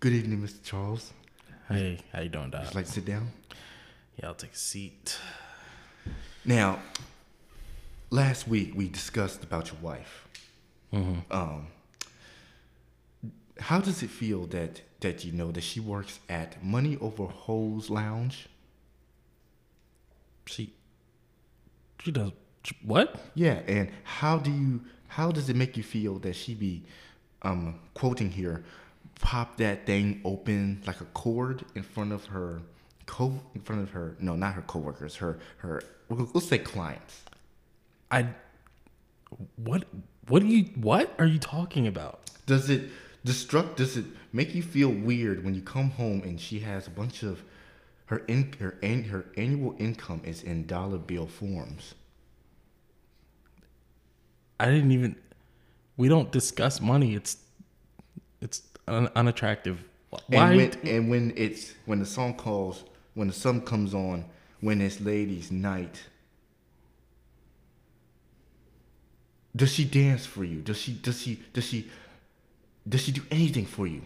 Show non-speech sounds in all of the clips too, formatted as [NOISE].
Good evening, Mr. Charles. Hey, how you doing, Doc? You like to sit down? Yeah, I'll take a seat. Now, last week we discussed about your wife. Mm-hmm. Um, how does it feel that that you know that she works at Money Over Hose Lounge? She, she does what? Yeah, and how do you how does it make you feel that she be um quoting here pop that thing open like a cord in front of her co in front of her no not her coworkers her her let's say clients I, what? What do you? What are you talking about? does it destruct does it make you feel weird when you come home and she has a bunch of her in her an, her annual income is in dollar bill forms I didn't even. We don't discuss money. It's, it's un, unattractive. Why? And when, and when it's when the song calls, when the sun comes on, when it's ladies' night, does she dance for you? Does she does she does she does she do anything for you?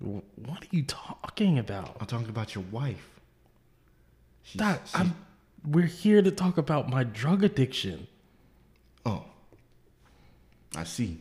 what are you talking about? I'm talking about your wife. She's- Doc, she- I'm. We're here to talk about my drug addiction. oh, I see.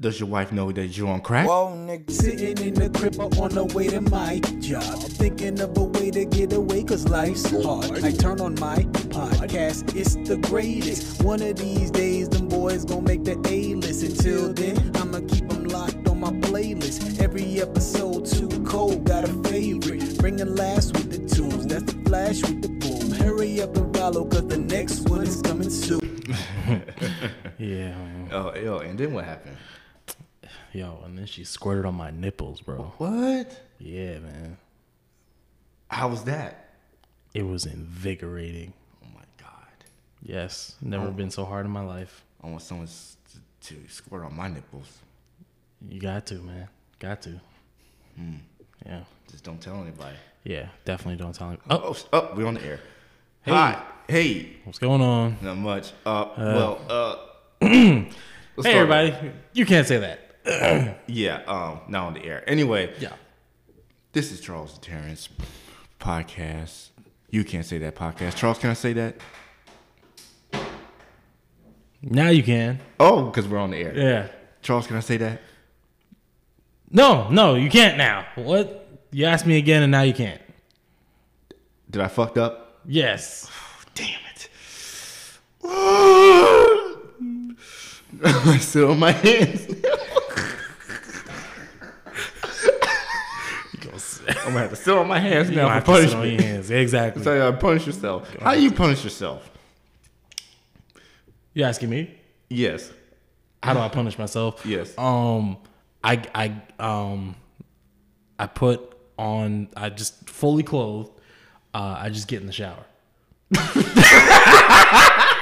Does your wife know that you're on crack? Whoa, nigga. Sitting in the crib or on the way to my job. Thinking of a way to get away, cause life's hard. I turn on my podcast, it's the greatest. One of these days, them boys gonna make the A list. Until then, I'ma keep them locked on my playlist. Every episode too cold, got a favorite. Bring the last with the tunes, that's the flash with the boom. Hurry up and follow, cause the next one is coming soon. [LAUGHS] Yeah. man. Oh, yo, and then what happened? Yo, and then she squirted on my nipples, bro. What? Yeah, man. How was that? It was invigorating. Oh my god. Yes, never been so hard in my life. I want someone to, to squirt on my nipples. You got to, man. Got to. Yeah. Just don't tell anybody. Yeah, definitely don't tell him. Oh, Oh, oh, we're on the air. Hi. Hey. what's going on? Not much. Uh, well, uh. [CLEARS THROAT] Hey, everybody. You can't say that. Yeah, um, not on the air. Anyway, Yeah. this is Charles and Terrence podcast. You can't say that podcast. Charles, can I say that? Now you can. Oh, because we're on the air. Yeah. Charles, can I say that? No, no, you can't now. What? You asked me again and now you can't. Did I fucked up? Yes. [SIGHS] Damn it. [SIGHS] I sit on my hands. [LAUGHS] I'm gonna have to sit on my hands You now have for to sit on your hands. Exactly. [LAUGHS] So you punish yourself. How do you punish yourself? You asking me? Yes. How do I punish myself? Yes. Um, I I um, I put on. I just fully clothed. Uh, I just get in the shower. [LAUGHS]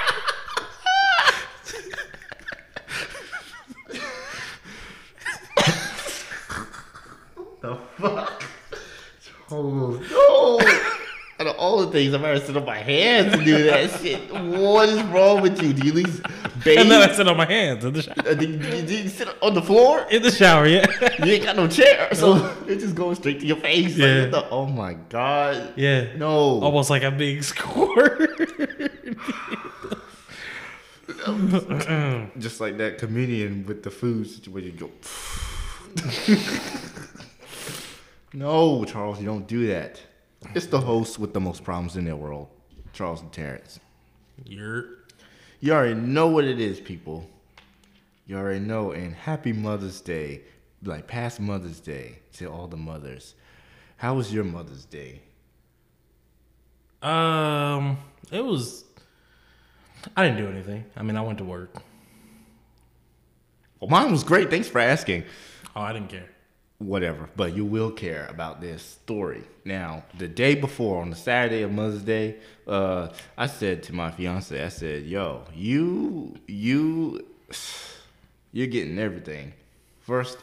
The fuck? Oh no! Out of all the things, I've ever sit on my hands to do that shit. What is wrong with you? Do you at least bathe? And then I sit on my hands in the shower. Uh, do, you, do you- sit on the floor? In the shower, yeah. [LAUGHS] You ain't got no chair, so it just goes straight to your face. Yeah. what the- oh my god. yeah. No. Almost like I'm being [LAUGHS] scored. [LAUGHS] Just like that comedian with the food situation. Go. no, Charles, you don't do that. It's the host with the most problems in their world, Charles and Terrence. You're You already know what it is, people. You already know. And happy Mother's Day, like past Mother's Day to all the mothers. How was your Mother's Day? Um, it was. I didn't do anything. I mean, I went to work. Well, mine was great. Thanks for asking. Oh, I didn't care. Whatever, but you will care about this story. Now, the day before, on the Saturday of Mother's Day, uh, I said to my fiance, I said, "Yo, you, you, you're getting everything." First,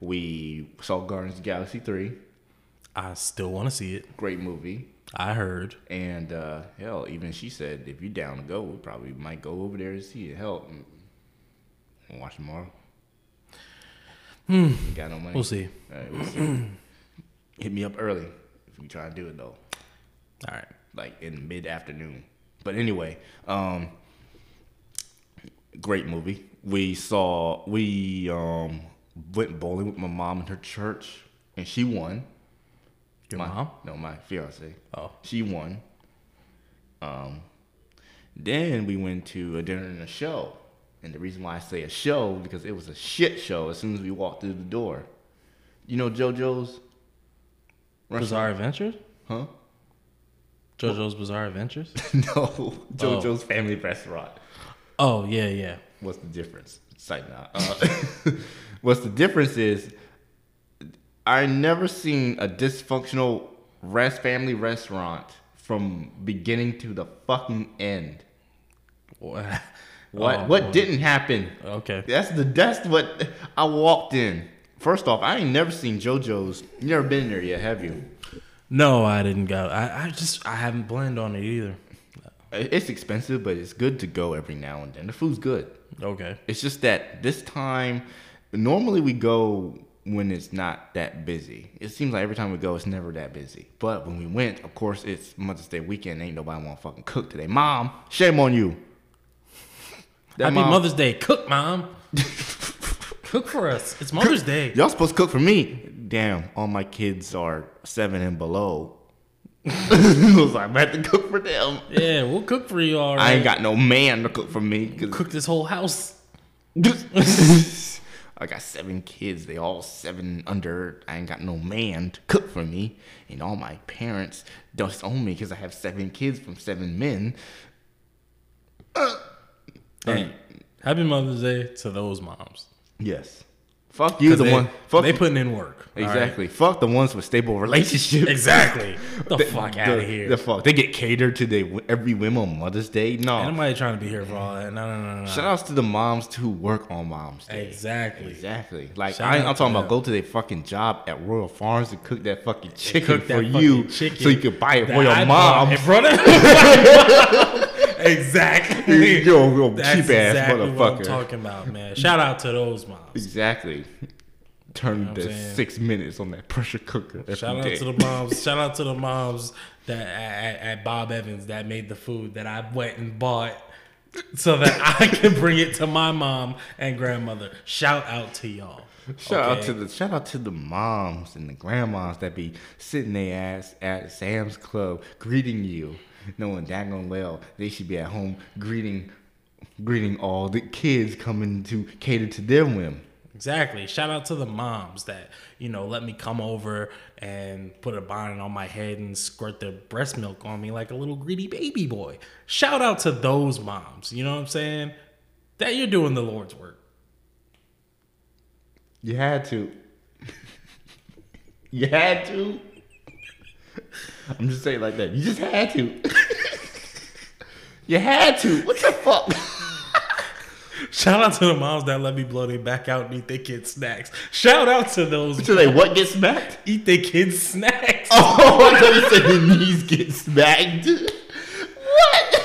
we saw Guardians of the Galaxy three, I still want to see it. great movie. I heard. And uh, hell, even she said, if you're down to go, we probably might go over there to see it. Hell, mm, watch tomorrow. You got no money. We'll see. All right, we'll see. [CLEARS THROAT] Hit me up early if you try to do it though, All right. like in mid afternoon. But anyway, um, great movie. We saw we um went bowling with my mom in her church, and she won. Your My- mom? No, my fiance. Oh. She won. Um, then we went to a dinner and a show. And the reason why I say a show because it was a shit show as soon as we walked through the door. You know JoJo's? Bizarre Adventures? Huh? JoJo's Bizarre Adventures? [LAUGHS] no, [LAUGHS] JoJo's Family Restaurant. oh, yeah, yeah. What's the difference? It's like nah. Uh, [LAUGHS] what's the difference is I never seen a dysfunctional rest family restaurant from beginning to the fucking end. What? What Oh, what boy. didn't happen? Okay. That's the that's what I walked in. First off, I ain't never seen JoJo's. You never been there yet, have you? No, I didn't go. I, I just, I haven't planned on it either. It's expensive, but it's good to go every now and then. The food's good. Okay. It's just that this time, normally we go when it's not that busy. It seems like every time we go, it's never that busy. But when we went, of course, it's Mother's Day weekend. Ain't nobody want to fucking cook today. Mom, shame on you. That Happy mom- Mother's Day. Cook, Mom. [LAUGHS] Cook for us. It's Mother's Day. Y'all supposed to cook for me. Damn, all my kids are seven and below. [LAUGHS] I was like, I have to cook for them. Yeah, we'll cook for you all right. I ain't got no man to cook for me. 'cause- cook this whole house. [LAUGHS] I got seven kids. They all seven under. I ain't got no man to cook for me, and all my parents don't own me because I have seven kids from seven men. Hey, happy Mother's Day to those moms. Yes. Fuck you, the they, one. Fuck they putting in work. all right? exactly. Fuck the ones with stable relationships. Exactly. the [LAUGHS] The- fuck out the- of here. The fuck. They get catered to they every women on Mother's Day. No. Ain't nobody trying to be here for all that. No, no, no, no. Shout outs to the moms who work on Mom's Day. Exactly. Exactly. Like Shout I, I'm talking them. about go to their fucking job at Royal Farms and cook that fucking chicken Cook for that you, chicken so you can buy it for your I mom. bought in front of Exactly. [LAUGHS] Yo, cheap ass exactly what I'm motherfucker. talking about, man. Shout out to those moms. Exactly. Turn what the saying? six minutes on that pressure cooker. Shout out day. to the moms. Shout out to the moms that at, at Bob Evans that made the food that I went and bought so that [LAUGHS] I can bring it to my mom and grandmother. Shout out to y'all. Shout out to the shout out to the moms and the grandmas that be sitting their ass at Sam's Club greeting you, [LAUGHS] knowing daggone well they should be at home greeting greeting all the kids coming to cater to their whim. Exactly. Shout out to the moms that, you know, let me come over and put a bonnet on my head and squirt their breast milk on me like a little greedy baby boy. Shout out to those moms. You know what I'm saying? That you're doing the Lord's work. You had to. [LAUGHS] you had to. I'm just saying like that. You just had to. you had to. What the fuck? Shout out to the moms that let me blow their back out and eat their kids' snacks. Shout out to those So they what get smacked? eat their kids' snacks. Oh, [LAUGHS] I thought you said the knees get smacked. what?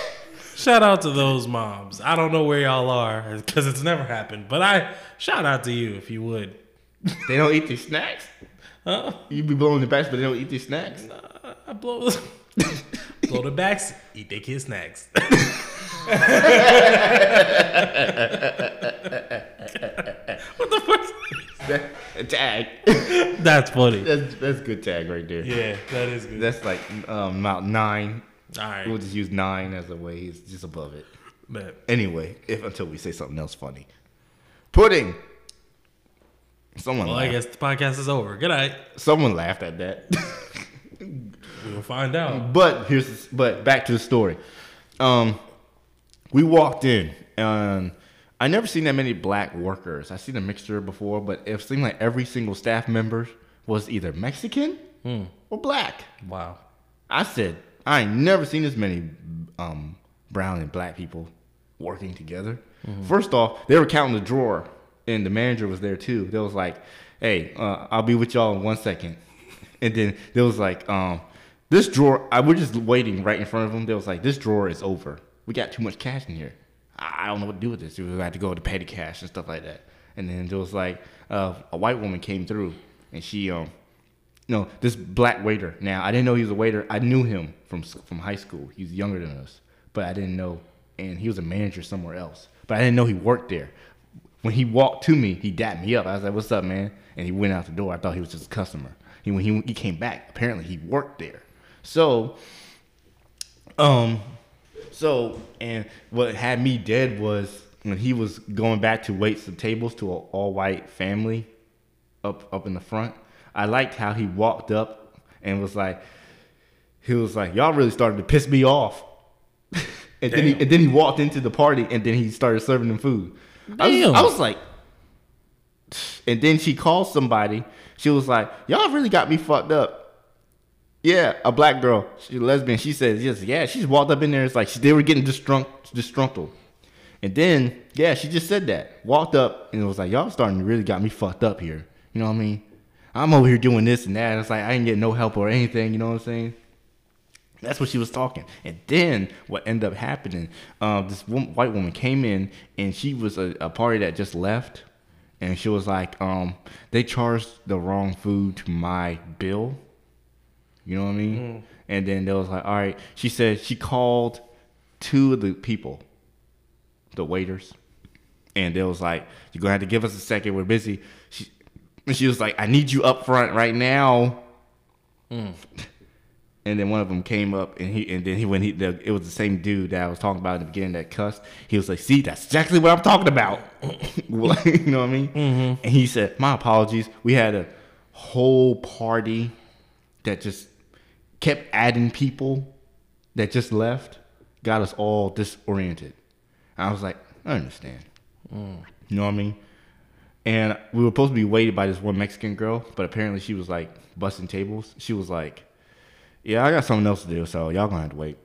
Shout out to those moms. I don't know where y'all are because it's never happened, but I shout out to you if you would. They don't eat their snacks. Huh? You be blowing the backs, but they don't eat their snacks. I blow [LAUGHS] blow the backs, eat their kids' snacks. [LAUGHS] what the fuck? That, a tag. [LAUGHS] That's funny. that's that's good tag right there. Yeah, that is good. That's like um, about nine. All right, We'll just use nine as a way. He's just above it. man. Anyway, if until we say something else funny. Pudding. Someone Well, I guess the podcast is over. Good night. Someone laughed at that. We'll find out. but here's but back to the story. Um, we walked in and I never seen that many black workers. I seen a mixture before, but it seemed like every single staff member was either Mexican or black. Wow. I said, I ain't never seen this many um, brown and black people working together. First off, they were counting the drawer, and the manager was there too. They was like, "Hey, uh, I'll be with y'all in one second. [LAUGHS] And then there was like, um, "This drawer." I we're just waiting right in front of them. They was like, "This drawer is over. We got too much cash in here. I, I don't know what to do with this. We had to go to petty cash and stuff like that." And then there was like uh, a white woman came through, and she um, no, this black waiter. Now I didn't know he was a waiter. I knew him from from high school. He's younger than us, but I didn't know. And he was a manager somewhere else, but I didn't know he worked there. When he walked to me, he dapped me up. I was like, "What's up, man?" And he went out the door. I thought he was just a customer. He when he he came back, apparently he worked there. So, um, so and what had me dead was when he was going back to wait some tables to an all white family up up in the front. I liked how he walked up and was like, he was like, "Y'all really started to piss me off." [LAUGHS] and then he and then he walked into the party and then he started serving them food. I was, Damn. I was like, and then she called somebody. She was like, "Y'all really got me fucked up." Yeah, a black girl, she's a lesbian. She says, "Yes, yeah." She just walked up in there. It's like she, they were getting distrunk, disgruntled. And then, yeah, she just said that. Walked up and it was like, "Y'all starting to really got me fucked up here." You know what I mean? I'm over here doing this and that. It's like I didn't get no help or anything. You know what I'm saying? That's what she was talking. And then what ended up happening, uh, this wo- white woman came in and she was a, a party that just left. And she was like, um, they charged the wrong food to my bill. You know what I mean? Mm. And then they was like, all right. She said she called two of the people, the waiters. And they was like, you're going to have to give us a second. We're busy. She, and she was like, I need you up front right now. Mm. [LAUGHS] And then one of them came up, and he and then he when he the, it was the same dude that I was talking about in the beginning that cussed. He was like, "See, that's exactly what I'm talking about." [LAUGHS] [LAUGHS] You know what I mean? Mm-hmm. And he said, "My apologies. We had a whole party that just kept adding people that just left, got us all disoriented." I was like, "I understand." You know what I mean? And we were supposed to be waited by this one Mexican girl, but apparently she was like busting tables. She was like, "Yeah, I got something else to do, so y'all gonna have to wait."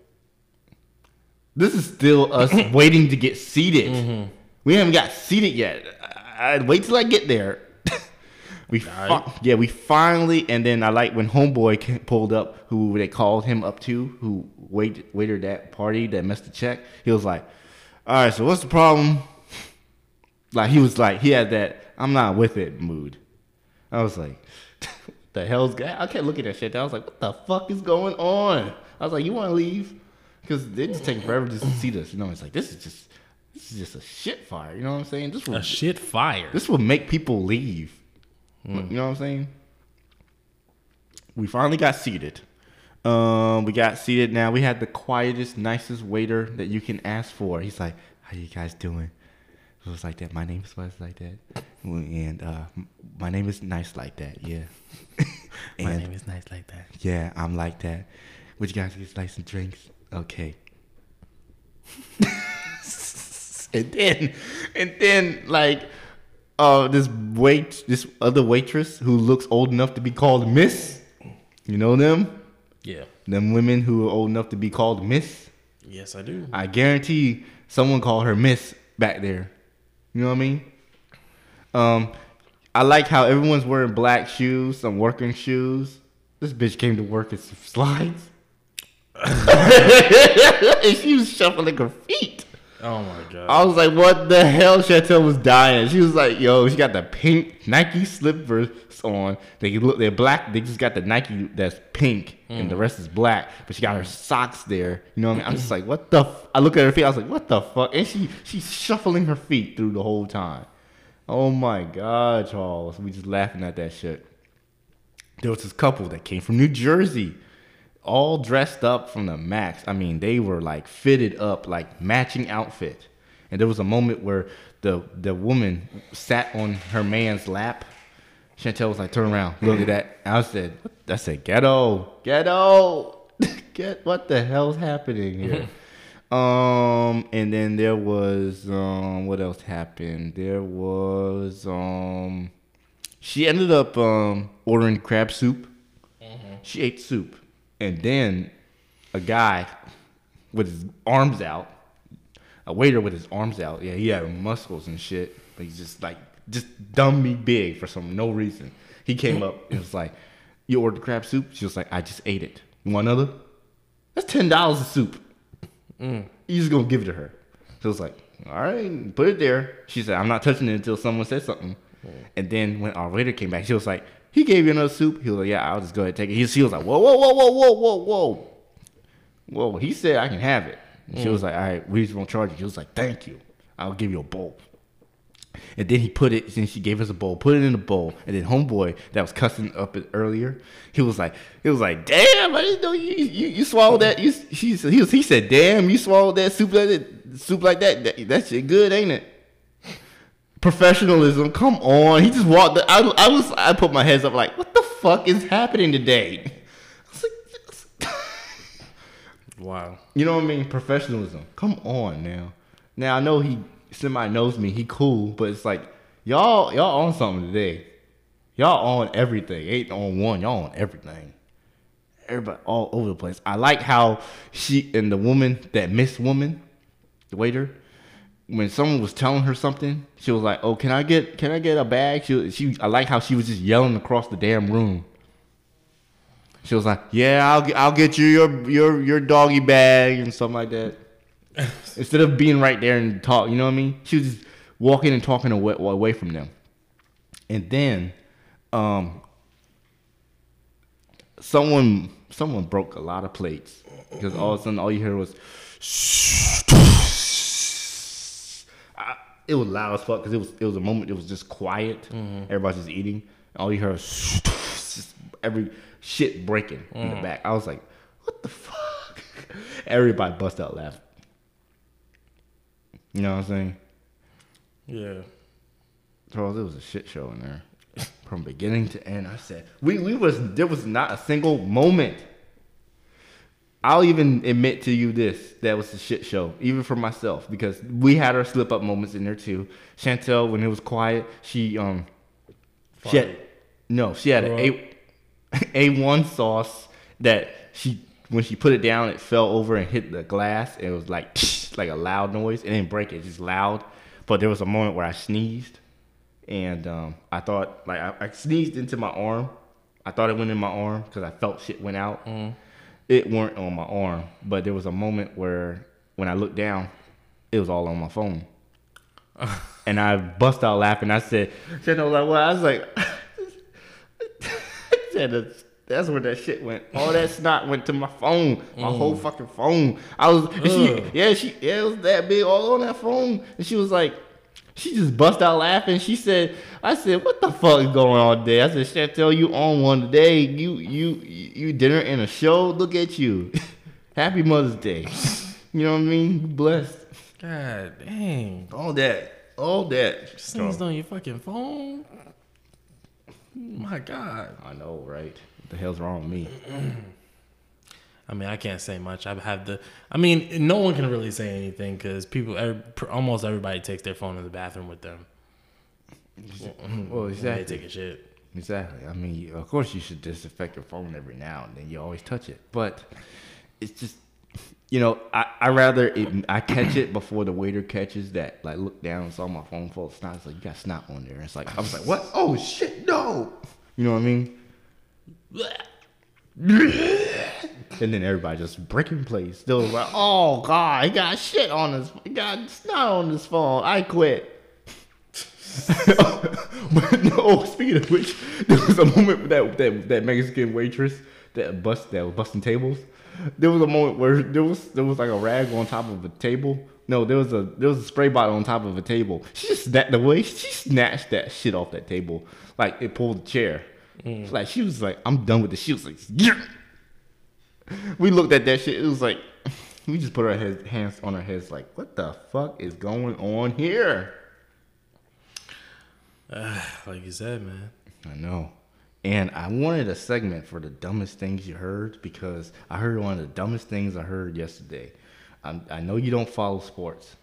This is still us [LAUGHS] waiting to get seated. Mm-hmm. We haven't got seated yet. I- I'd wait till I get there. We fi- yeah, we finally, and then I like when Homeboy pulled up, who they called him up to, who wait waitered that party that messed the check. He was like, "All right, so what's the problem?" Like he was like he had that I'm not with it mood. I was like, [LAUGHS] the hell's going? I kept looking at shit. I was like, what the fuck is going on? I was like, you want to leave? Because they just take forever just to see this. You know, it's like this is just this is just a shit fire. You know what I'm saying? This will A shit fire. this will make people leave. You know what I'm saying? We finally got seated. Um, we got seated now. We had the quietest, nicest waiter that you can ask for. He's like, "How you guys doing?" It was like that. My name is like that, and uh, my name is nice like that. Yeah. [LAUGHS] My And- name is nice like that. yeah, I'm like that. Would you guys get like some drinks? Okay. [LAUGHS] and then, and then, like, uh, this wait, this other waitress who looks old enough to be called Miss. You know them? Yeah. Them women who are old enough to be called Miss. Yes, I do. I guarantee someone called her Miss back there. You know what I mean? Um, I like how everyone's wearing black shoes, some working shoes. This bitch came to work in some slides. [LAUGHS] [LAUGHS] and she was shuffling her feet. Oh my god. I was like, what the hell? Chantel was dying. She was like, yo, she got the pink Nike slippers on. They look, they're black. They just got the Nike that's pink, and hmm. the rest is black. But she got her socks there. You know what I mean? I'm just like, what the? F-? I look at her feet. I was like, what the fuck? And she she's shuffling her feet through the whole time. Oh my god, Charles. We just laughing at that shit. There was this couple that came from New Jersey all dressed up from the max. I mean, they were like fitted up, like matching outfit. And there was a moment where the the woman sat on her man's lap. Chantel was like, "Turn around, look at that." I said, "I said, ghetto, ghetto, [LAUGHS] get what the hell's happening here?" [LAUGHS] um, and then there was um, what else happened? There was um, she ended up um ordering crab soup. She ate soup, and then a guy with his arms out, a waiter with his arms out. Yeah, he had muscles and shit, but he's just like just dummy big for some no reason. He came up and was like, "You ordered crab soup?" She was like, "I just ate it. You want another?" That's ten dollars a soup. Mm. You just gonna give it to her. So it's like, all right, put it there. She said, I'm not touching it until someone says something. Mm. And then when our waiter came back, she was like, he gave you another soup. He was like, yeah, I'll just go ahead and take it. He, she was like, whoa, whoa, whoa, whoa, whoa, whoa, whoa. Whoa, he said I can have it. And she mm. was like, all right, we just won't charge you. He was like, thank you. I'll give you a bowl. And then he put it, then she gave us a bowl, put it in a bowl. And then homeboy that was cussing up it earlier, he was like, he was like, damn, I didn't know you you, you swallowed that. You, he, he, was, he said, damn, you swallowed that soup like that, soup like that. That, that shit good, ain't it? Professionalism, come on. He just walked. I, I was, I put my heads up like, what the fuck is happening today? [LAUGHS] Like, [LAUGHS] Wow. you know what I mean? Professionalism. Come on now. Now I know he somebody knows me. He cool, but it's like y'all y'all on something today. Y'all on everything. Eight on one. Y'all on everything. Everybody all over the place. I like how she and the woman that Miss Woman, the waiter, when someone was telling her something, she was like, "Oh, can I get can I get a bag?" She she I like how she was just yelling across the damn room. She was like, "Yeah, I'll get, I'll get you your your your doggy bag and something like that." [LAUGHS] Instead of being right there and talk, you know what I mean? She was just walking and talking away, away from them. And then, um, someone someone broke a lot of plates because all of a sudden all you hear was. It was loud as fuck because it was it was a moment. It was just quiet. Mm-hmm. Everybody's just eating. And all you heard was [LAUGHS] just every shit breaking in the mm. back. I was like, "What the fuck?" [LAUGHS] Everybody bust out laughing. You know what I'm saying? Yeah. Charles, it was a shit show in there from beginning to end. I said we we was there was not a single moment. I'll even admit to you this that was a shit show, even for myself, because we had our slip up moments in there too. Chantel, when it was quiet, she um she had, no, she had an A [LAUGHS] A one sauce that she when she put it down, it fell over and hit the glass. It was like [LAUGHS] like a loud noise. It didn't break it, just loud. But there was a moment where I sneezed, and um, I thought like I, I sneezed into my arm. I thought it went in my arm because I felt shit went out. It weren't on my arm, but there was a moment where when I looked down, it was all on my phone. [LAUGHS] and I bust out laughing. I said, "Shit, I was like, well, I was [LAUGHS] like, I said, that's, where that shit went. All that snot went to my phone, my whole mm. fucking phone. I was, she, yeah, she, yeah, it was that big all on that phone. And she was like, she just bust out laughing. She said, I said, what the fuck is going on today? I said, Chantel, you on one today. You, you, you dinner in a show. Look at you. [LAUGHS] Happy Mother's Day. [LAUGHS] You know what I mean? Blessed. God dang. All that. All that. Sneezed on your fucking phone. My God. I know, right? What the hell's wrong with me? [CLEARS THROAT] I mean, I can't say much. I have the. I mean, no one can really say anything because people, every, almost everybody takes their phone in the bathroom with them. Well, when They exactly. take a shit. Exactly. I mean, of course, you should disinfect your phone every now and then. You always touch it, but it's just, you know, I I rather it, I catch it before the waiter catches that. Like, look down and saw my phone full of snot. It's like you got snot on there. It's like I was like, what? Oh shit, no. You know what I mean? [LAUGHS] And then everybody just breaking plates. Still like, oh god, he got shit on his, he got snot on his phone. I quit. [LAUGHS] but no, speaking of which, there was a moment with that that that Mexican waitress that bust that was busting tables. There was a moment where there was there was like a rag on top of a table. No, there was a there was a spray bottle on top of a table. She just snatched the way she snatched that shit off that table, like it pulled the chair. Mm. Like she was like, I'm done with this. She was like, yeah. [LAUGHS] We looked at that shit. It was like [LAUGHS] we just put our heads, hands on our heads, like, what the fuck is going on here? [SIGHS] Like you said, man. I know. And I wanted a segment for the dumbest things you heard because I heard one of the dumbest things I heard yesterday. I, I know you don't follow sports.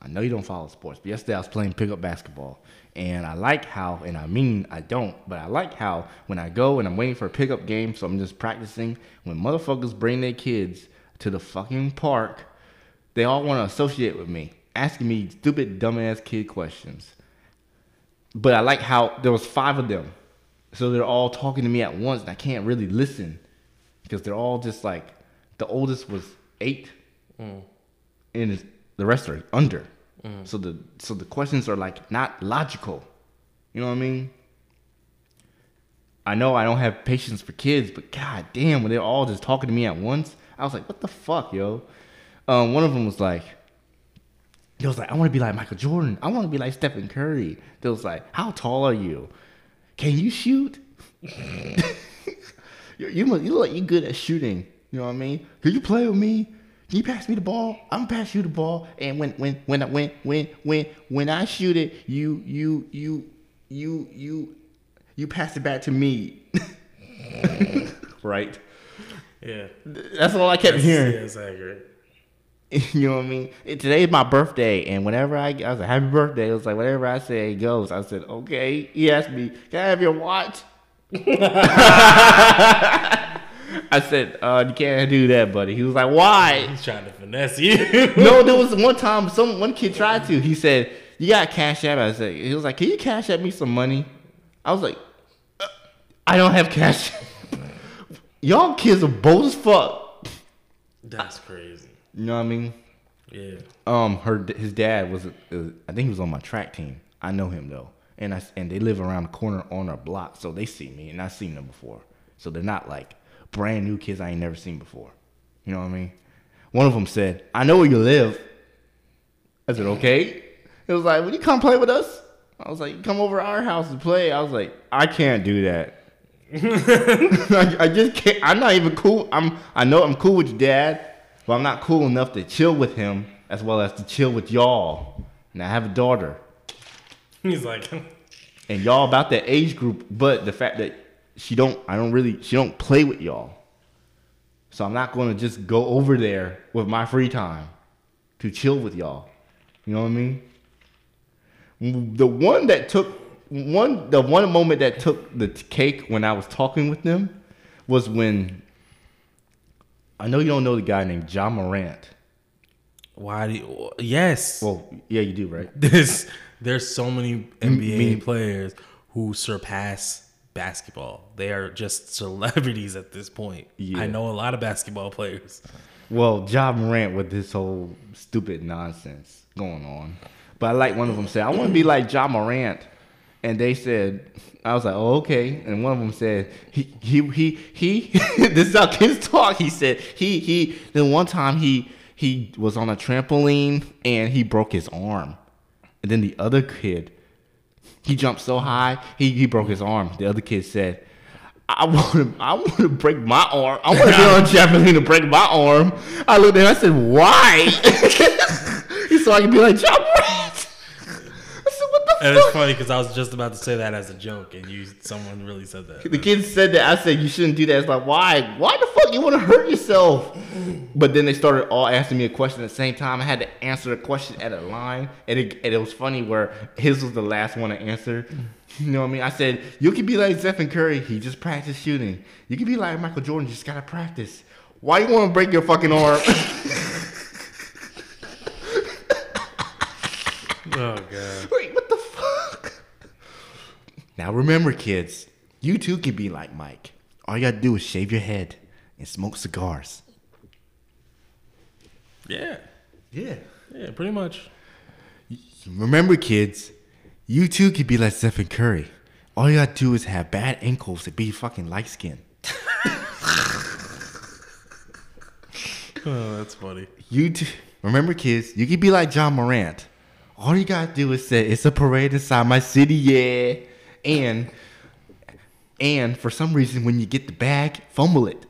I know you don't follow sports, but yesterday I was playing pickup basketball. And I like how, and I mean I don't, but I like how when I go and I'm waiting for a pickup game, so I'm just practicing, when motherfuckers bring their kids to the fucking park, they all want to associate with me, asking me stupid, dumbass kid questions. But I like how there was five of them, so they're all talking to me at once, and I can't really listen because they're all just like the oldest was eight, mm. and the rest are under. So the so the questions are like not logical. You know what I mean? I know I don't have patience for kids, but god damn, when they're all just talking to me at once, I was like, what the fuck, yo? Um, one of them was like, he was like, I want to be like Michael Jordan. I want to be like Stephen Curry. They was like, how tall are you? Can you shoot? [LAUGHS] you, you, you look like you good at shooting. You know what I mean? Could you play with me? You pass me the ball? I'm gonna pass you the ball. And when when when I when when when when I shoot it, you you you you you you pass it back to me. [LAUGHS] right? Yeah. That's all I kept hearing. Yeah, it's accurate. [LAUGHS] You know what I mean? And today's my birthday, and whenever I, I was like, "Happy birthday!" It was like whatever I say goes. I said, "Okay." He asked me, "Can I have your watch?" [LAUGHS] [LAUGHS] I said, uh, "You can't do that, buddy." He was like, "Why?" [LAUGHS] He's trying to finesse you. [LAUGHS] no, there was one time some one kid tried to. He said, "You got cash app?" I said, "He was like, can you cash at me some money?" I was like, uh, "I don't have cash." Y'all kids are bold as fuck. That's crazy. You know what I mean? Yeah. Um, her his dad was, uh, I think he was on my track team. I know him though, and I and they live around the corner on our block, so they see me, and I've seen them before. So they're not like brand new kids I ain't never seen before. You know what I mean? One of them said, "I know where you live." I said, "Okay." It was like, "Will you come play with us?" I was like, "Come over to our house and play." I was like, "I can't do that." I, [LAUGHS] [LAUGHS] I just can't. I'm not even cool. I'm. I know I'm cool with your dad, but I'm not cool enough to chill with him as well as to chill with y'all. And I have a daughter, He's like, [LAUGHS] and y'all about that age group. But the fact that she don't, I don't really, she don't play with y'all. So I'm not going to just go over there with my free time to chill with y'all. You know what I mean? The one that took one, the one moment that took the cake when I was talking with them was when I know you don't know the guy named Ja Morant. why do you, yes. Well, yeah, you do, right? [LAUGHS] There's there's so many NBA me- players who surpass basketball. They are just [LAUGHS] celebrities at this point. Yeah. I know a lot of basketball players. Well, Ja Morant with this whole stupid nonsense going on. But I like one of them said, I want to be like Ja Morant. And they said, I was like, oh, okay. And one of them said, he, he, he, he, [LAUGHS] this is how kids talk. He said, he, he, then one time he, he was on a trampoline and he broke his arm. And then the other kid, he jumped so high, he, he broke his arm. The other kid said, I want to, I want to break my arm. I want to be on [LAUGHS] a trampoline to break my arm. I looked at him. I said, "Why?" so I can be like Ja Morant. I said, "What the And it's funny because I was just about to say that as a joke, and you someone really said that. The kids said that. I said, "You shouldn't do that." It's like, why? Why the fuck you want to hurt yourself? But then they started all asking me a question at the same time. I had to answer the question at a line, and it, and it was funny where his was the last one to answer. You know what I mean? I said, "You could be like Stephen Curry. He just practiced shooting. You could be like Michael Jordan. You just gotta practice. Why you want to break your fucking arm?" [LAUGHS] Oh god. Wait, what the fuck? Now remember, kids, you too can be like Mike. All you gotta do is shave your head and smoke cigars. Yeah. Yeah. Yeah, pretty much. Remember, kids, you too can be like Stephen Curry. All you gotta do is have bad ankles and be fucking light skinned. [LAUGHS] Oh, that's funny. You too. Remember, kids, you can be like Ja Morant. All you gotta do is say it's a parade inside my city, yeah. And and for some reason, when you get the bag, fumble it.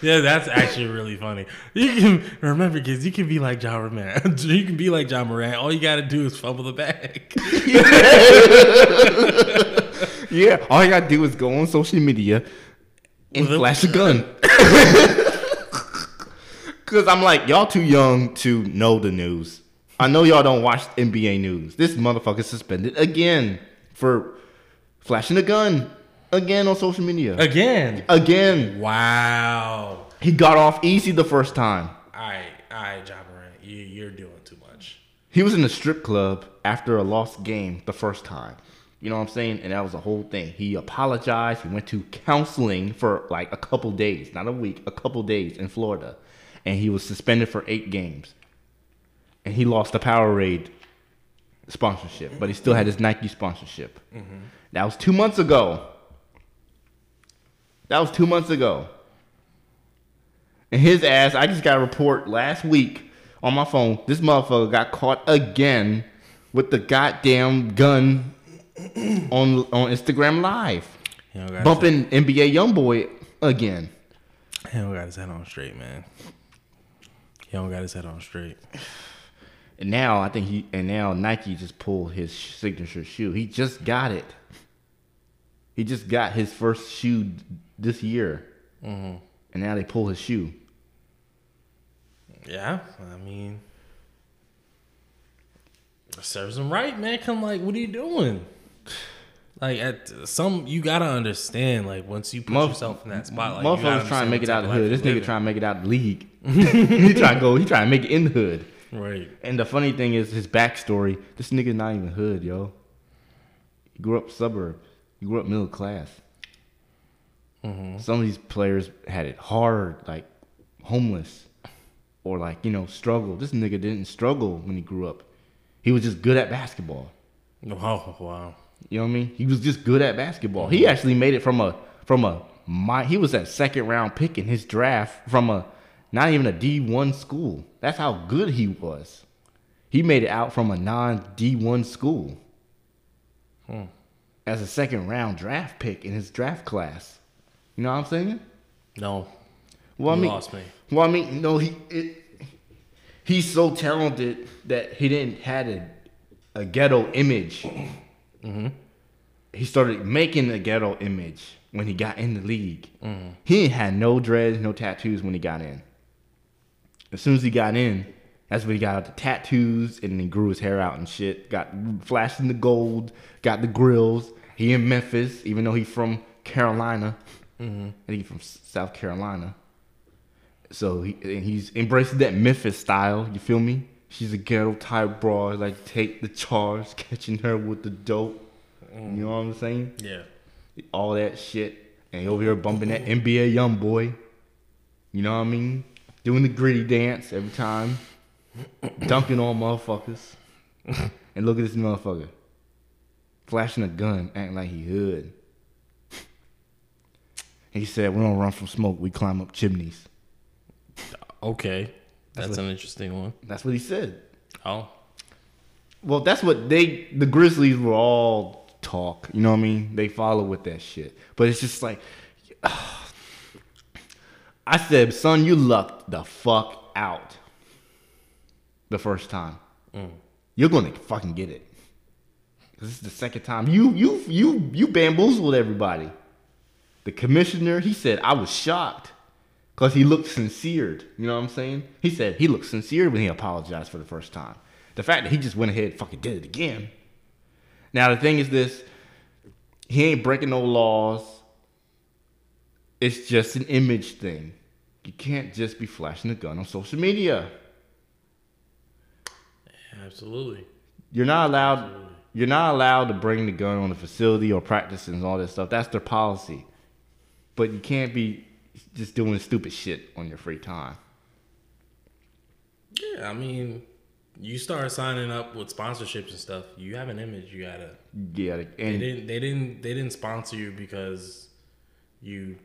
Yeah, that's actually really funny. You can remember, kids. You can be like John Moran. [LAUGHS] you can be like John Moran. All you got to do is fumble the bag. [LAUGHS] Yeah, all you gotta do is go on social media and With flash a gun. [LAUGHS] Cause I'm like, y'all too young to know the news. I know y'all don't watch NBA news. This motherfucker suspended again for flashing a gun again on social media. Again. Again, Wow. he got off easy the first time. All right, all right, John. You, you're doing too much. He was in a strip club after a lost game the first time. You know what I'm saying? And that was the whole thing. He apologized. He went to counseling for like a couple days, not a week, a couple days in Florida. And he was suspended for eight games. And he lost the Powerade sponsorship, but he still had his Nike sponsorship. That was two months ago. That was two months ago. And his ass, I just got a report last week on my phone. This motherfucker got caught again with the goddamn gun on on Instagram Live, bumping NBA YoungBoy again. He don't got his head on straight, man. He don't got his head on straight. And now I think he and now Nike just pulled his signature shoe. He just got it. He just got his first shoe this year, mm-hmm. and now they pull his shoe. Yeah, I mean, serves him right, man. Come like, what are you doing? Like at some, you gotta understand. Like once you put Motherf- yourself in that spot, like you Motherfuckers trying to make it out of the hood. This nigga trying to make it out the league. [LAUGHS] he trying to go. He trying to make it in the hood. Right. And the funny thing is his backstory. This nigga not even hood, yo. He grew up suburb. He grew up middle class. Mm-hmm. Some of these players had it hard, like homeless, or like you know struggle. This nigga didn't struggle when he grew up. He was just good at basketball. Oh wow. You know what I mean? He was just good at basketball. He mm-hmm. actually made it from a from a my he was that second round pick in his draft from a not even a D one school. That's how good he was. He made it out from a non D one school hmm. as a second round draft pick in his draft class. You know what I'm saying? No, Well, I mean, lost me. well, I mean, no, he it, he's so talented that he didn't had a, a ghetto image. Mm-hmm. He started making a ghetto image when he got in the league. Mm-hmm. He had no dreads, no tattoos when he got in. As soon as he got in, that's when he got out the tattoos and then grew his hair out and shit. Got flashing the gold, got the grills. He in Memphis, even though he's from Carolina. Mm-hmm. I think he's from South Carolina. So he and he's embracing that Memphis style. You feel me? She's a ghetto type broad, like take the charge, [LAUGHS] catching her with the dope. You mm. know what I'm saying? Yeah. All that shit, and over here bumping that NBA YoungBoy. You know what I mean? Doing the Griddy dance every time, dunking on motherfuckers. and look at this motherfucker, flashing a gun, acting like he hood. He said, "We don't run from smoke. We climb up chimneys." Okay, That's that's what- an interesting one. That's what he said. Oh, Well, that's what they the Grizzlies were all talk. You know what I mean? They follow with that shit. But it's just like [SIGHS] I said, son, you lucked the fuck out the first time. Mm. You're gonna fucking get it. 'Cause This is the second time you you you you bamboozled everybody. The commissioner, he said, I was shocked. Cause he looked sincere. You know what I'm saying? He said he looked sincere when he apologized for the first time. The fact that he just went ahead and fucking did it again. Now the thing is this, he ain't breaking no laws. It's just an image thing. You can't just be flashing a gun on social media. absolutely. You're not allowed. You're not allowed to bring the gun on the facility or practice and all that stuff. That's their policy. But you can't be just doing stupid shit on your free time. Yeah, I mean, you start signing up with sponsorships and stuff. You have an image. You gotta. Yeah, and They didn't. They didn't. They didn't sponsor you because you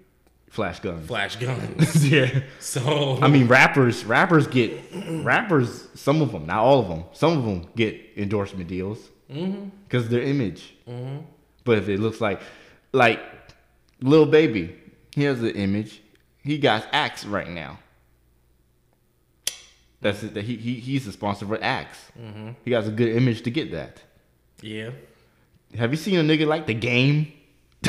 flash guns. flash guns. [LAUGHS] [LAUGHS] yeah. So I mean, rappers, rappers get rappers. Some of them, not all of them. Some of them get endorsement deals mm-hmm. because their image. Mm-hmm. But if it looks like, like, Lil Baby, he has an image. He got Axe right now. That's it. He, he he's the sponsor for Axe. Mm-hmm. He got a good image to get that. yeah, Have you seen a nigga like the game? [LAUGHS]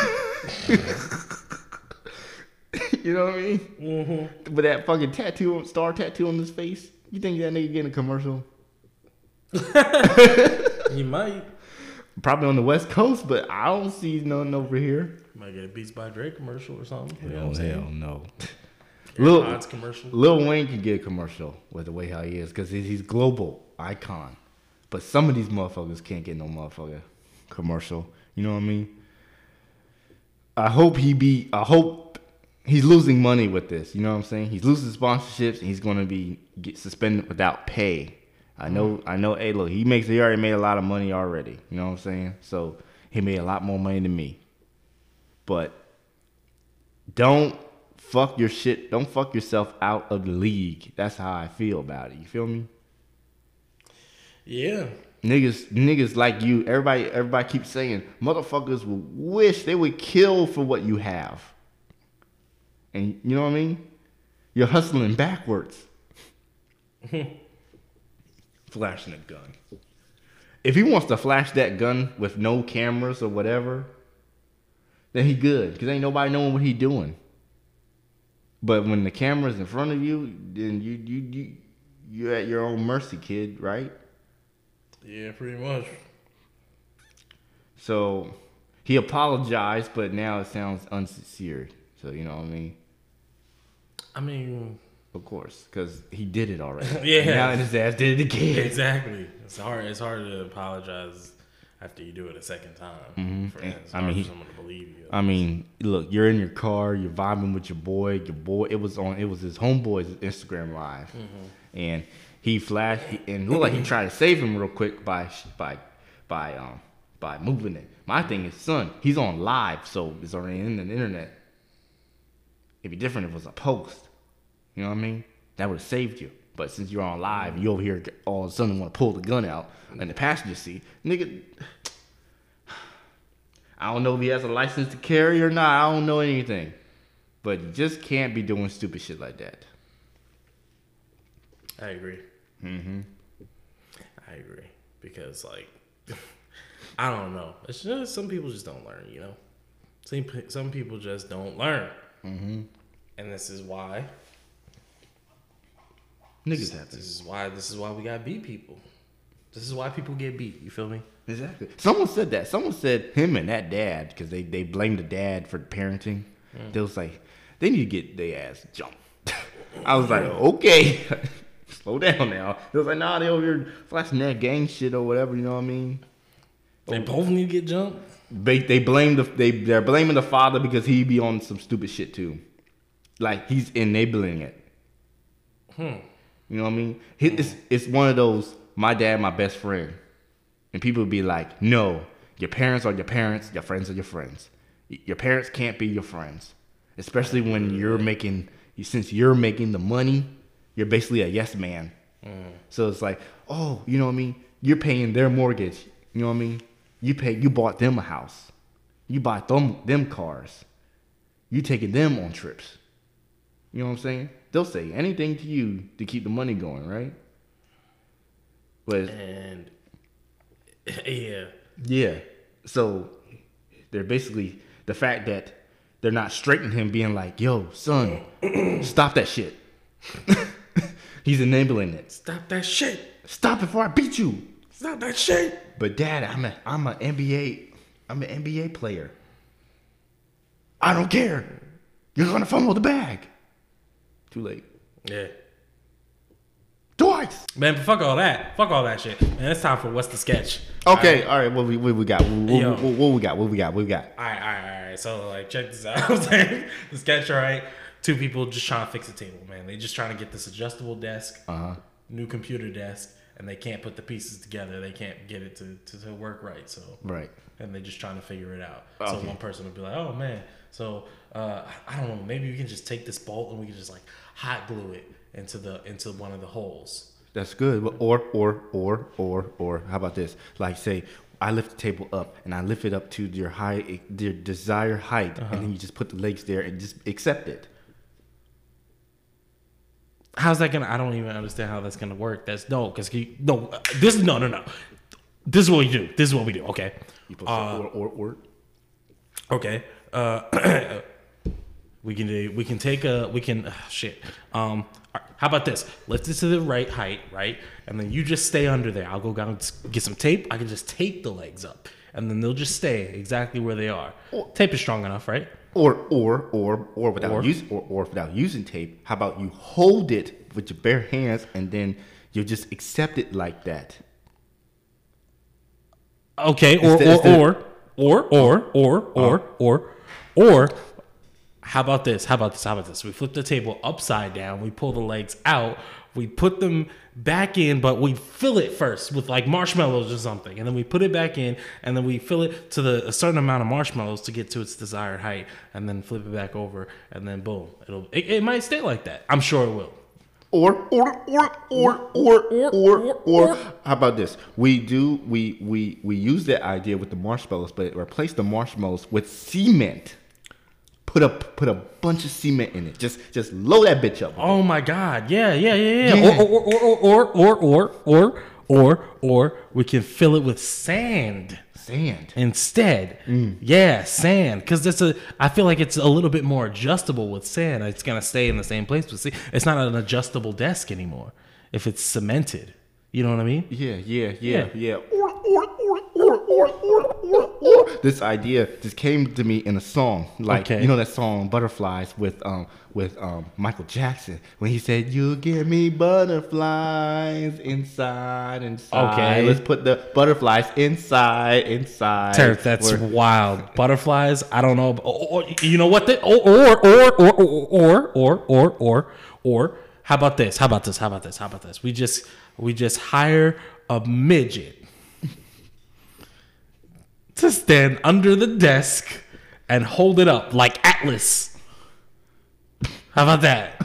[LAUGHS] you know what I mean? Mm-hmm. But that fucking tattoo, star tattoo on his face. You think that nigga getting a commercial? [LAUGHS] you might. Probably on the West Coast, but I don't see nothing over here. Might get a Beats by Dre commercial or something. You know what I'm hell saying? no. Lil, AirPods commercial. Lil Wayne can get a commercial with the way how he is because he's global icon. But some of these motherfuckers can't get no motherfucker commercial. You know what I mean? I hope he be. I hope he's losing money with this. You know what I'm saying? He's losing sponsorships and he's going to be get suspended without pay. I know, I know. Hey, look, he makes. He already made a lot of money already. You know what I'm saying? So he made a lot more money than me. But don't fuck your shit. Don't fuck yourself out of the league. That's how I feel about it. You feel me? Yeah. Niggas, niggas like you. Everybody, everybody keeps saying motherfuckers would wish they would kill for what you have. And you know what I mean? You're hustling backwards. [LAUGHS] Flashing a gun. If he wants to flash that gun with no cameras or whatever, then he good. Cause ain't nobody knowing what he doing. But when the camera's in front of you, then you you you you're at your own mercy, kid, right? Yeah, pretty much. So he apologized, but now it sounds unsincere. So you know what I mean? I mean, Of course, because he did it already. [LAUGHS] Yeah. Now his ass did it again. exactly. It's hard. It's hard to apologize after you do it a second time. For And, it's I mean, he- someone to believe you. I mean, look, you're in your car, you're vibing with your boy. Your boy, it was on, it was his homeboy's Instagram live, and he flashed, he, and looked like he tried to save him real quick by by by um by moving it. My thing is, son, he's on live, so it's already in the internet. It'd be different if it was a post. You know what I mean? That would have saved you. But since you're on live, and you over here all of a sudden want to pull the gun out in the passenger seat, nigga. I don't know if he has a license to carry or not. I don't know anything. But you just can't be doing stupid shit like that. I agree. Mm-hmm. I agree because like [LAUGHS] I don't know. It's just some people just don't learn. You know, some some people just don't learn. Mm-hmm. And this is why. Niggas have This is why. This is why we got beat people. This is why people get beat. You feel me? Exactly. Someone said that. Someone said him and that dad, because they, they blamed the dad for parenting. They was like, they need to get their ass jumped. [LAUGHS] I was like, okay. [LAUGHS] Slow down now. They was like, nah, they over here flashing that gang shit or whatever, you know what I mean? They both need to get jumped. They they blame the they they're blaming the father because he be on some stupid shit too, like he's enabling it. Hmm. You know what I mean? It's it's one of those my dad my best friend, and people be like, no, your parents are your parents, your friends are your friends. Your parents can't be your friends, especially when you're mm. making since you're making the money, you're basically a yes man. Mm. So it's like, oh, you know what I mean? You're paying their mortgage. You know what I mean? You pay. You bought them a house. You bought them them cars. You taking them on trips. You know what I'm saying? They'll say anything to you to keep the money going, right? But And [LAUGHS] yeah, yeah, so they're basically the fact that they're not straightening him, being like, "Yo, son, [CLEARS THROAT] stop that shit." [LAUGHS] He's enabling it. stop that shit. Stop before I beat you. Stop that shit. But dad, I'm a I'm a NBA I'm an NBA player. I don't care. You're gonna fumble the bag. Too late. Yeah. Twice. Man, but fuck all that. Fuck all that shit. Man, it's time for what's the sketch. Okay, all right. What we what we got? What, Yo. what, what we got? What we got? What we got? All right, all right, all right. So like, check this out. [LAUGHS] The sketch, all right. Two people just trying to fix a table, man. They just trying to get this adjustable desk, Uh-huh. new computer desk, and they can't put the pieces together. They can't get it to, to, to work right. So Right. and they're just trying to figure it out. So one person would be like, "Oh man, so uh, I don't know, maybe we can just take this bolt and we can just like hot glue it into the into one of the holes." That's good. Or or or or or how about this? Like say I lift the table up and I lift it up to your high your desired height, and then you just put the legs there and just accept it. How's that gonna? I don't even understand how that's gonna work. That's no, because no, uh, this no, no, no. This is what we do. This is what we do. Okay. You put Uh, or or or. Okay. Uh, [CLEARS THROAT] we can do. We can take a. We can. Uh, shit. Um. How about this? Lift it to the right height, right, and then you just stay under there. I'll go down and get some tape. I can just tape the legs up, and then they'll just stay exactly where they are. Tape is strong enough, right? Or or or or without Or? using or, or without using tape, how about you hold it with your bare hands and then you just accept it like that? Okay, or or, instead- or or or or oh. or or or how about this? How about this? How about this? We flip the table upside down. We pull the legs out We put them back in, but we fill it first with like marshmallows or something, and then we put it back in, and then we fill it to the a certain amount of marshmallows to get to its desired height, and then flip it back over, and then boom, it'll it, it might stay like that. I'm sure it will. Or or or or or or or or how about this? We do we we we use that idea with the marshmallows, but replace the marshmallows with cement put a put a bunch of cement in it. Just just load that bitch up. Oh my god. Yeah, yeah, yeah, yeah. Or, or, or, or, or, or, or, or, we can fill it with sand. Sand. Instead. Yeah, sand. Because it's a I feel like it's a little bit more adjustable with sand. It's gonna stay in the same place. But see, it's not an adjustable desk anymore if it's cemented. You know what I mean? Yeah, yeah, yeah, yeah. This idea just came to me in a song, like Okay. you know that song "Butterflies" with um with um Michael Jackson when he said, "You give me butterflies inside, and inside." Okay. let's put the butterflies inside, inside. Terrance, that's Where- wild. Butterflies. I don't know. Or, or- you know what? The, or, or, or, or, or, or, or, or, or. How about this? How about this? How about this? How about this? We just, we just hire a midget to stand under the desk and hold it up like Atlas. How about that?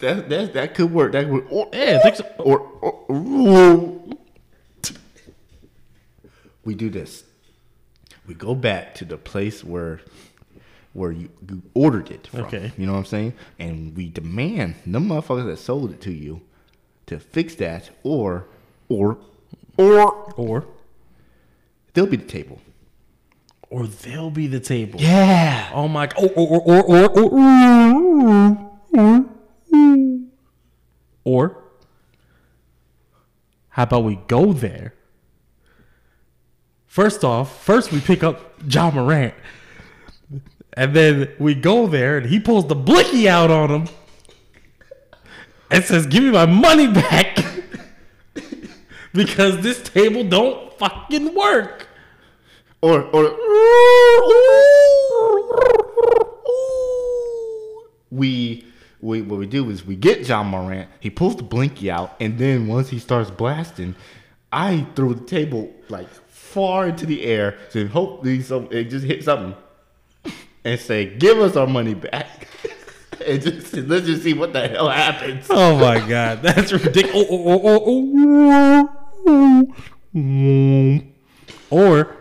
that, that that could work. That would. Or, Yeah, I think so. or, or, or- we do this. We go back to the place where where you, you ordered it from. Okay. You know what I'm saying? And we demand the motherfuckers that sold it to you to fix that or or or Or, they'll be the table. Or they'll be the table. Yeah. Oh my! Or or or or or or or, or how about we go there? First off, first we pick up Ja Morant, and then we go there, and he pulls the blicky out on him and says, "Give me my money back." [LAUGHS] because this table don't fucking work. Or or we we what we do is we get Ja Morant, he pulls the blinky out, and then once he starts blasting, I throw the table like far into the air to hopefully some it just hit something and say, "Give us our money back." [LAUGHS] and just let's just see what the hell happens. Oh my god, that's ridiculous. Oh, oh, oh. Or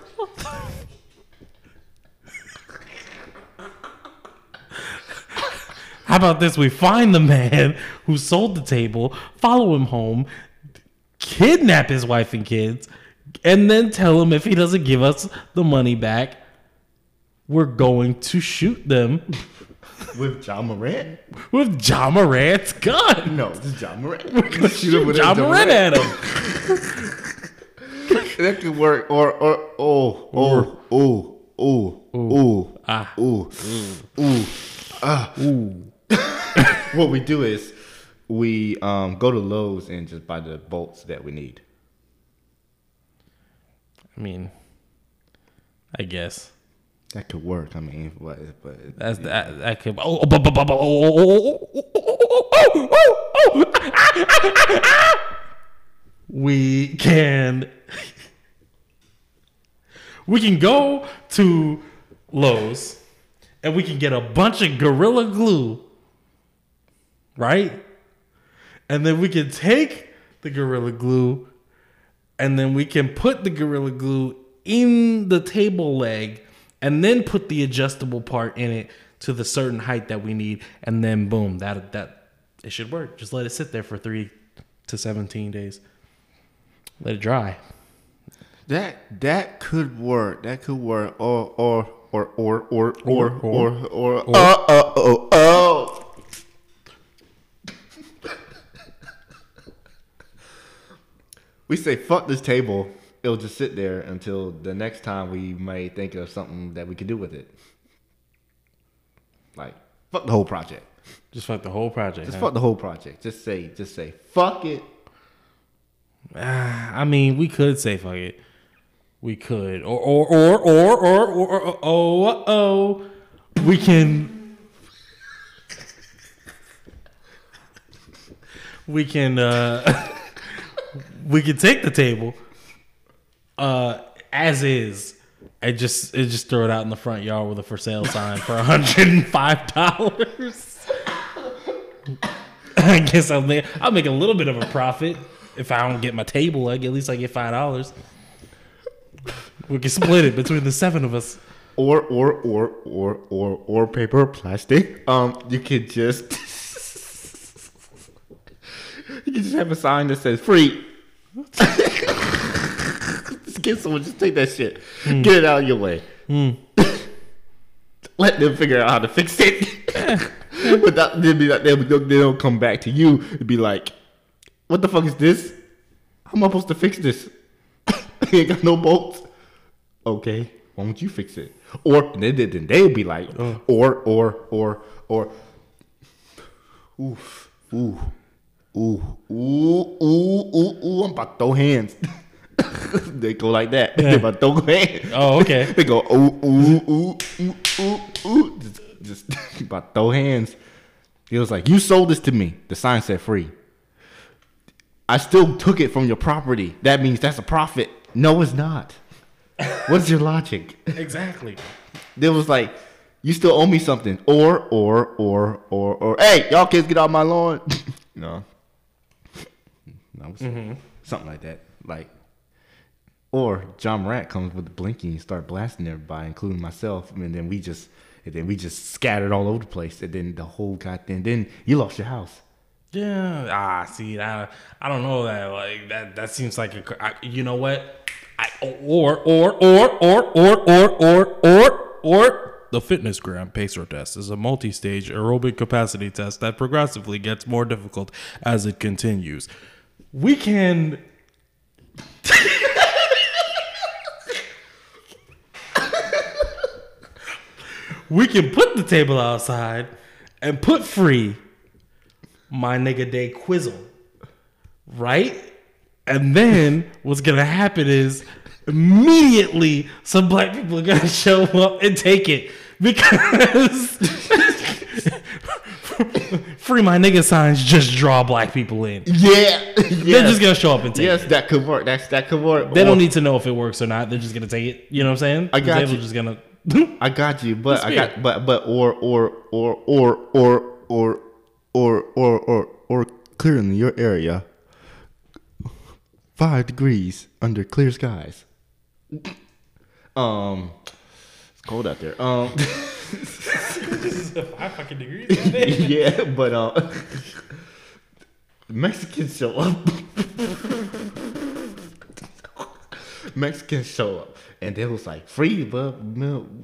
how about this? We find the man who sold the table, follow him home, kidnap his wife and kids, and then tell him if he doesn't give us the money back, we're going to shoot them With Ja Morant? with Ja Morant's gun. No, is Ja Morant. We're gonna shoot Ja Morant at him. [LAUGHS] That could work. Or or oh oh oh oh oh Ah. ooh ooh ah ooh. What we do is we um go to Lowe's and just buy the bolts that we need. I mean, I guess That could work. I mean, but but that's that. That could. Oh, oh, oh, oh, oh, oh, oh, oh, oh, oh. We can. We can go to Lowe's and we can get a bunch of Gorilla Glue, right? And then we can take the Gorilla Glue and then we can put the Gorilla Glue in the table leg and then put the adjustable part in it to the certain height that we need and then boom that that it should work just let it sit there for 3 to 17 days let it dry that that could work. That could work. Or or or or or or or or uh uh oh oh. We say fuck this table. It'll just sit there until the next time we may think of something that we could do with it. Like fuck the whole project. just fuck the whole project Just huh? fuck the whole project. Just say just say fuck it. I mean, we could say fuck it. We could, or or or or or or, or oh oh, we can. we can uh [LAUGHS] we can take the table uh as is and just and just throw it out in the front yard with a for sale sign for $105. I guess I'll make I'll make a little bit of a profit if I don't get my table. Like at least I get five dollars. We can split it between the seven of us. or or or or or or paper plastic. Um, you could just [LAUGHS] you could just have a sign that says free. Just get someone, just take that shit, hmm. get it out of your way. Hmm. [LAUGHS] Let them figure out how to fix it. [LAUGHS] but that, they'll be like, they'll, don't come back to you and be like, "What the fuck is this? How am I supposed to fix this? [LAUGHS] ain't got no bolts." okay, why don't you fix it? Or then, then then they'll be like, oh. or or or or, oof, ooh, ooh, ooh, ooh, ooh, ooh, I'm about to throw hands. [LAUGHS] they go like that. [LAUGHS] They about to throw [LAUGHS] hands. Oh, okay. they go ooh, ooh, ooh, ooh, ooh, ooh. Just, just about to throw hands. He was like, you sold this to me. The sign said free. I still took it from your property. That means that's a profit. No, it's not. What's your logic? Exactly. There was like, you still owe me something, or or or or or. Hey, y'all kids, get out my lawn. no, no, something like that. Like, or Ja Morant comes with the blinky and start blasting everybody, including myself, and then we just and then we just scattered all over the place, and then the whole goddamn. Then you lost your house. Yeah. Ah, see, I, I don't know that. Like that. That seems like a. I, you know what? I, or or or or or or or or or the fitness gram pacer test is a multi-stage aerobic capacity test that progressively gets more difficult as it continues. We can. we can put the table outside and put free my nigga Day Quizzle. Right? And then what's gonna happen is immediately some black people are gonna [LAUGHS] show up and take it because free my nigga signs just draw black people in. Yeah, [LAUGHS] They're just gonna show up and take Yes, it. that could work. That's that could work. They don't need to know if it works or not. They're just gonna take it. You know what I'm saying? I got you. just gonna. I got you, but I got but but or or or or or or or or or or clear in your area. Five degrees under clear skies. Um, it's cold out there. Um, [LAUGHS] Five fucking degrees. [LAUGHS] yeah, but uh, Mexicans show up. Mexicans show up, and they was like, "Free, but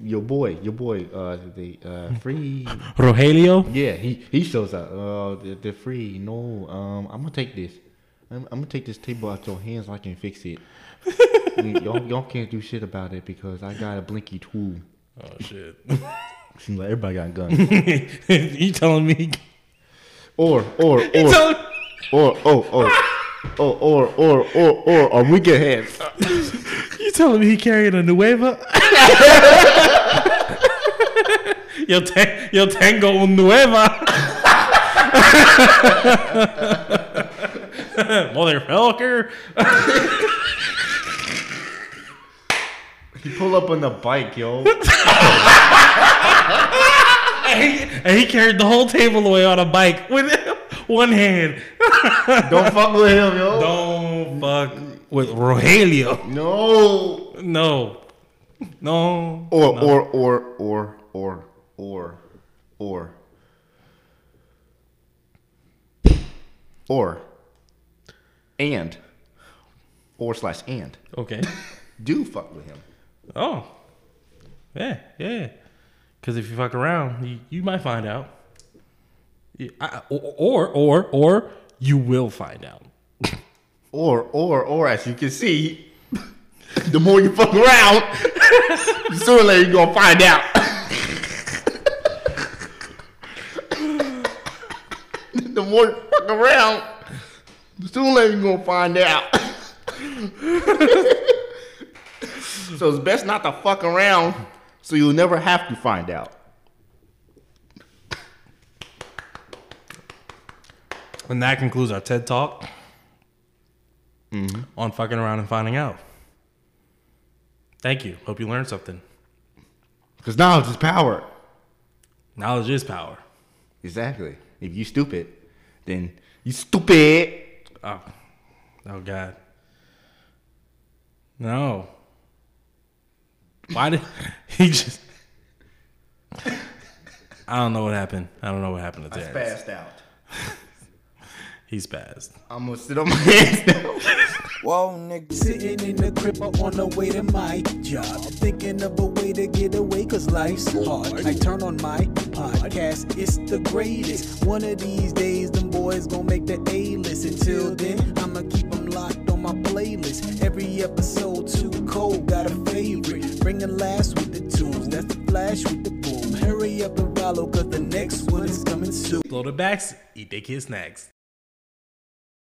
your boy, your boy, uh, the uh, free." Rogelio. Yeah, he he shows up. Uh, they're, they're free. No, um, I'm gonna take this. I'm, I'm gonna take this table out your hands so I can fix it. [LAUGHS] Y'all, y'all can't do shit about it because I got a blinky tool. Oh shit. [LAUGHS] Seems like everybody got guns. [LAUGHS] you telling me? or or or Telling, or oh, oh oh. Or or or or or or we get hands. [LAUGHS] you telling me he carrying a nueva? yo, ta- yo tango un nueva. Motherfucker. He pull up on the bike, yo. [LAUGHS] And he, and he carried the whole table away on a bike with [LAUGHS] one hand. [LAUGHS] Don't fuck with him, yo. Don't fuck with Rogelio. No. No. No. Or or or or or or or or and or slash and Okay. do fuck with him. Oh. Yeah, yeah. Because if you fuck around, you, you might find out. You- I- or, or, or you will find out. [LAUGHS] Or or or as you can see, [LAUGHS] [LAUGHS] the more you fuck around, the sooner or later you're gonna find out. the more you fuck around, the sooner or later you're gonna find out. So it's best not to fuck around, so you'll never have to find out. And that concludes our TED Talk Mm-hmm. on fucking around and finding out. Thank you. Hope you learned something. Because knowledge is power. Knowledge is power. Exactly. If you stupid, then you stupid. Oh, oh God. No. Why did [LAUGHS] he just? I don't know what happened. I don't know what happened to I Terrance. Passed out. [LAUGHS] He's passed. I'm gonna sit on my [LAUGHS] hands now. Whoa, nigga. Sitting in the crib or on the way to my job. Thinking of a way to get away, cause life's hard. I turn on my podcast, it's the greatest. One of these days, them boys gonna make the A list. Until then, I'ma keep them locked on my playlist. Every episode too cold, got a favorite. Bringing last with the tunes, that's the flash with the boom. Hurry up and follow, cause the next one is coming soon. Blow the backs, eat their kids' snacks.